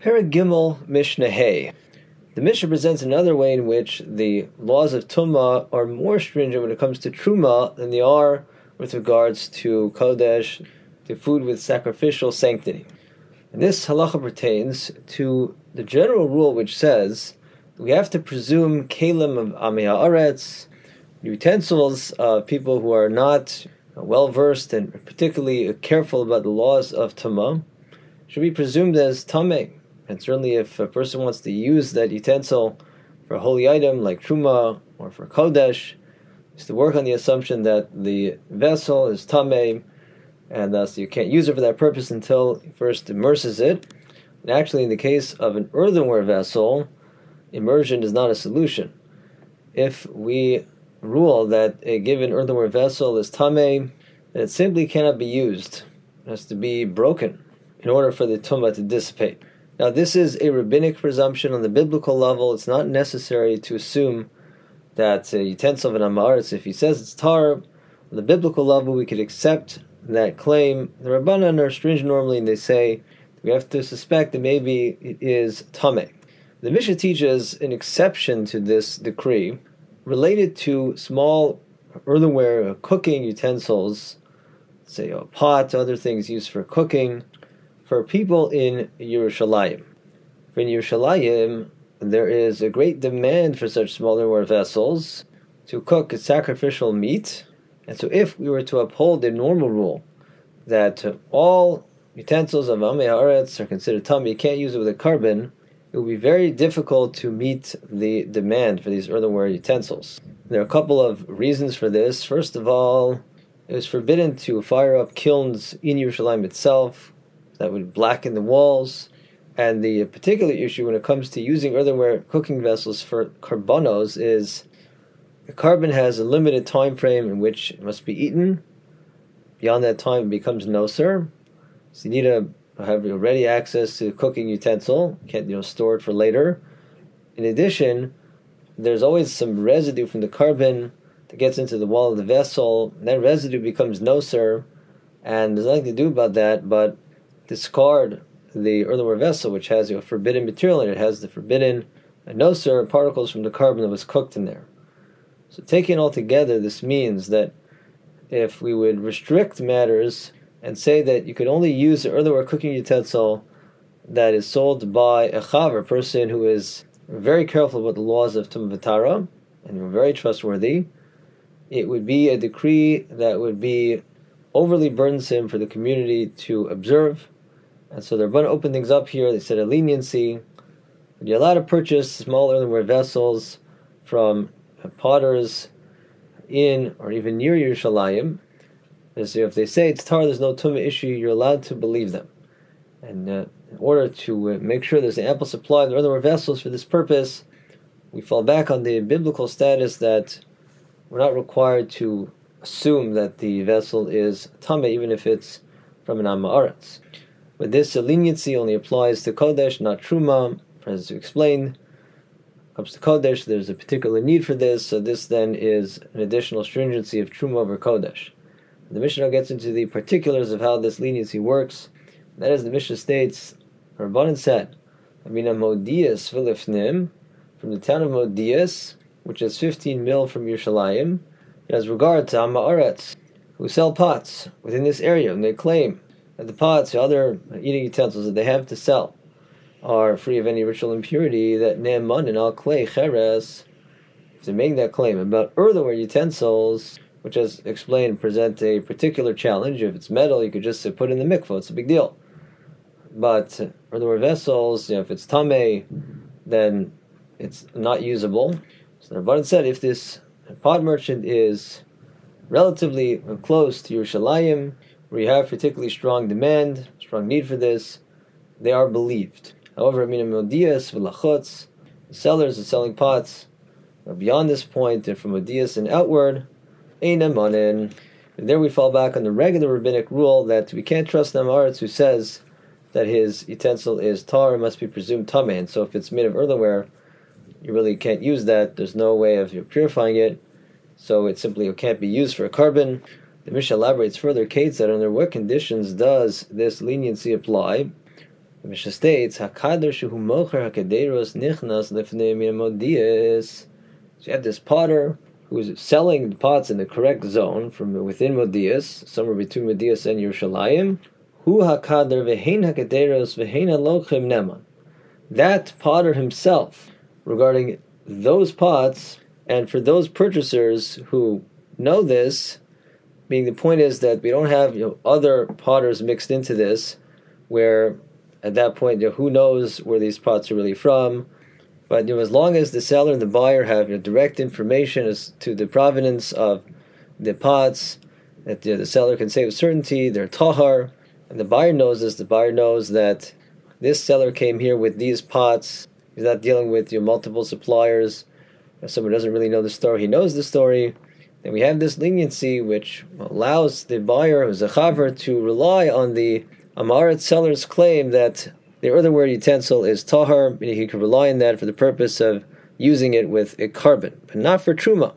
Paragimel Mishnah Hay. The Mishnah presents another way in which the laws of Tumah are more stringent when it comes to Truma than they are with regards to Kodesh, to food with sacrificial sanctity. And this halacha pertains to the general rule which says we have to presume kalim of Amei Haaretz, utensils of people who are not well versed and particularly careful about the laws of Tumah, should be presumed as Tameh and certainly, if a person wants to use that utensil for a holy item like truma or for kodesh, is to work on the assumption that the vessel is tameh, and thus you can't use it for that purpose until first immerses it. And actually, in the case of an earthenware vessel, immersion is not a solution. If we rule that a given earthenware vessel is then it simply cannot be used. It has to be broken in order for the tumah to dissipate. Now, this is a rabbinic presumption on the biblical level. It's not necessary to assume that a utensil of an amaretz, if he says it's tahar, on the biblical level, we could accept that claim. The Rabbanan are stringent normally, and they say we have to suspect that maybe it is tameh. The Mishnah teaches an exception to this decree related to small earthenware uh, cooking utensils, say a pot, other things used for cooking for people in Yerushalayim. For in Yerushalayim, there is a great demand for such smaller vessels to cook sacrificial meat. And so, if we were to uphold the normal rule that all utensils of Amei Haaretz are considered tameh, you can't use it with a korban, it would be very difficult to meet the demand for these earthenware utensils. There are a couple of reasons for this. First of all, it was forbidden to fire up kilns in Yerushalayim itself, that would blacken the walls. And the particular issue when it comes to using earthenware cooking vessels for korbanos is the korban has a limited time frame in which it must be eaten. Beyond that time, it becomes noser. So you need to have ready access to cooking utensil. You can't you know store it for later. In addition, there's always some residue from the korban that gets into the wall of the vessel. That residue becomes noser, and there's nothing to do about that. But discard the earthenware vessel, which has a forbidden material in it. Has the forbidden noser particles from the korban that was cooked in there. So, taken all together, this means that if we would restrict matters and say that you could only use the earthenware cooking utensil that is sold by a chaver, a person who is very careful about the laws of Tum and very trustworthy, it would be a decree that would be overly burdensome for the community to observe and so they're going to open things up here. They said a leniency. You're allowed to purchase small earthenware vessels from potters in or even near Yerushalayim. And So if they say it's tahar, there's no tumah issue, you're allowed to believe them. And uh, in order to uh, make sure there's an ample supply of earthenware vessels for this purpose, we fall back on the biblical status that we're not required to assume that the vessel is tameh, even if it's from an amaretz. But this leniency only applies to Kodesh, not Truma, as we explained. Comes to Kodesh, there's a particular need for this, so this then is an additional stringency of Truma over Kodesh. The Mishnah gets into the particulars of how this leniency works. That is, the Mishnah states, Rabbanan said, Amina Modias Vilifnim, from the town of Modias, which is 15 mil from Yerushalayim, as regard to Amaretz, who sell pots within this area, and they claim the pots the other eating utensils that they have to sell are free of any ritual impurity, that ne'eman and al klei cheres, they make that claim about earthenware utensils, which as explained present a particular challenge. If it's metal, you could just put in the mikvah, it's a big deal. But earthenware vessels, you know, if it's tame, then it's not usable. So the Rabban said if this pot merchant is relatively close to Yerushalayim, where you have particularly strong demand, strong need for this, they are believed. However, minimodias v'lachutz, the sellers are selling pots beyond this point, and from odias and outward, eina manin. And there we fall back on the regular rabbinic rule that we can't trust Namaretz who says that his utensil is tahar and must be presumed tameh. And so if it's made of earthenware, you really can't use that. There's no way of purifying it. So it simply can't be used for a korban. The Mishnah elaborates further, Keitzad, under what conditions does this leniency apply? The Mishnah states, "Hakader shehu mocher hakederos nichnas modias." So you have this potter who's selling pots in the correct zone from within Modias, somewhere between Modias and Yerushalayim. Hu hakader v'hein hakederos v'hein alochim ne'eman. That potter himself, regarding those pots, and for those purchasers who know this, being the point is that we don't have you know, other potters mixed into this, where at that point, you know, who knows where these pots are really from. But you know, as long as the seller and the buyer have you know, direct information as to the provenance of the pots, that you know, the seller can say with certainty they're tahar, and the buyer knows this. The buyer knows that this seller came here with these pots. He's not dealing with your know, multiple suppliers. If someone doesn't really know the story, he knows the story. Then we have this leniency which allows the buyer, who's a chaver, to rely on the Amaret seller's claim that the earthenware utensil is tahar, meaning he could rely on that for the purpose of using it with a korban, but not for truma.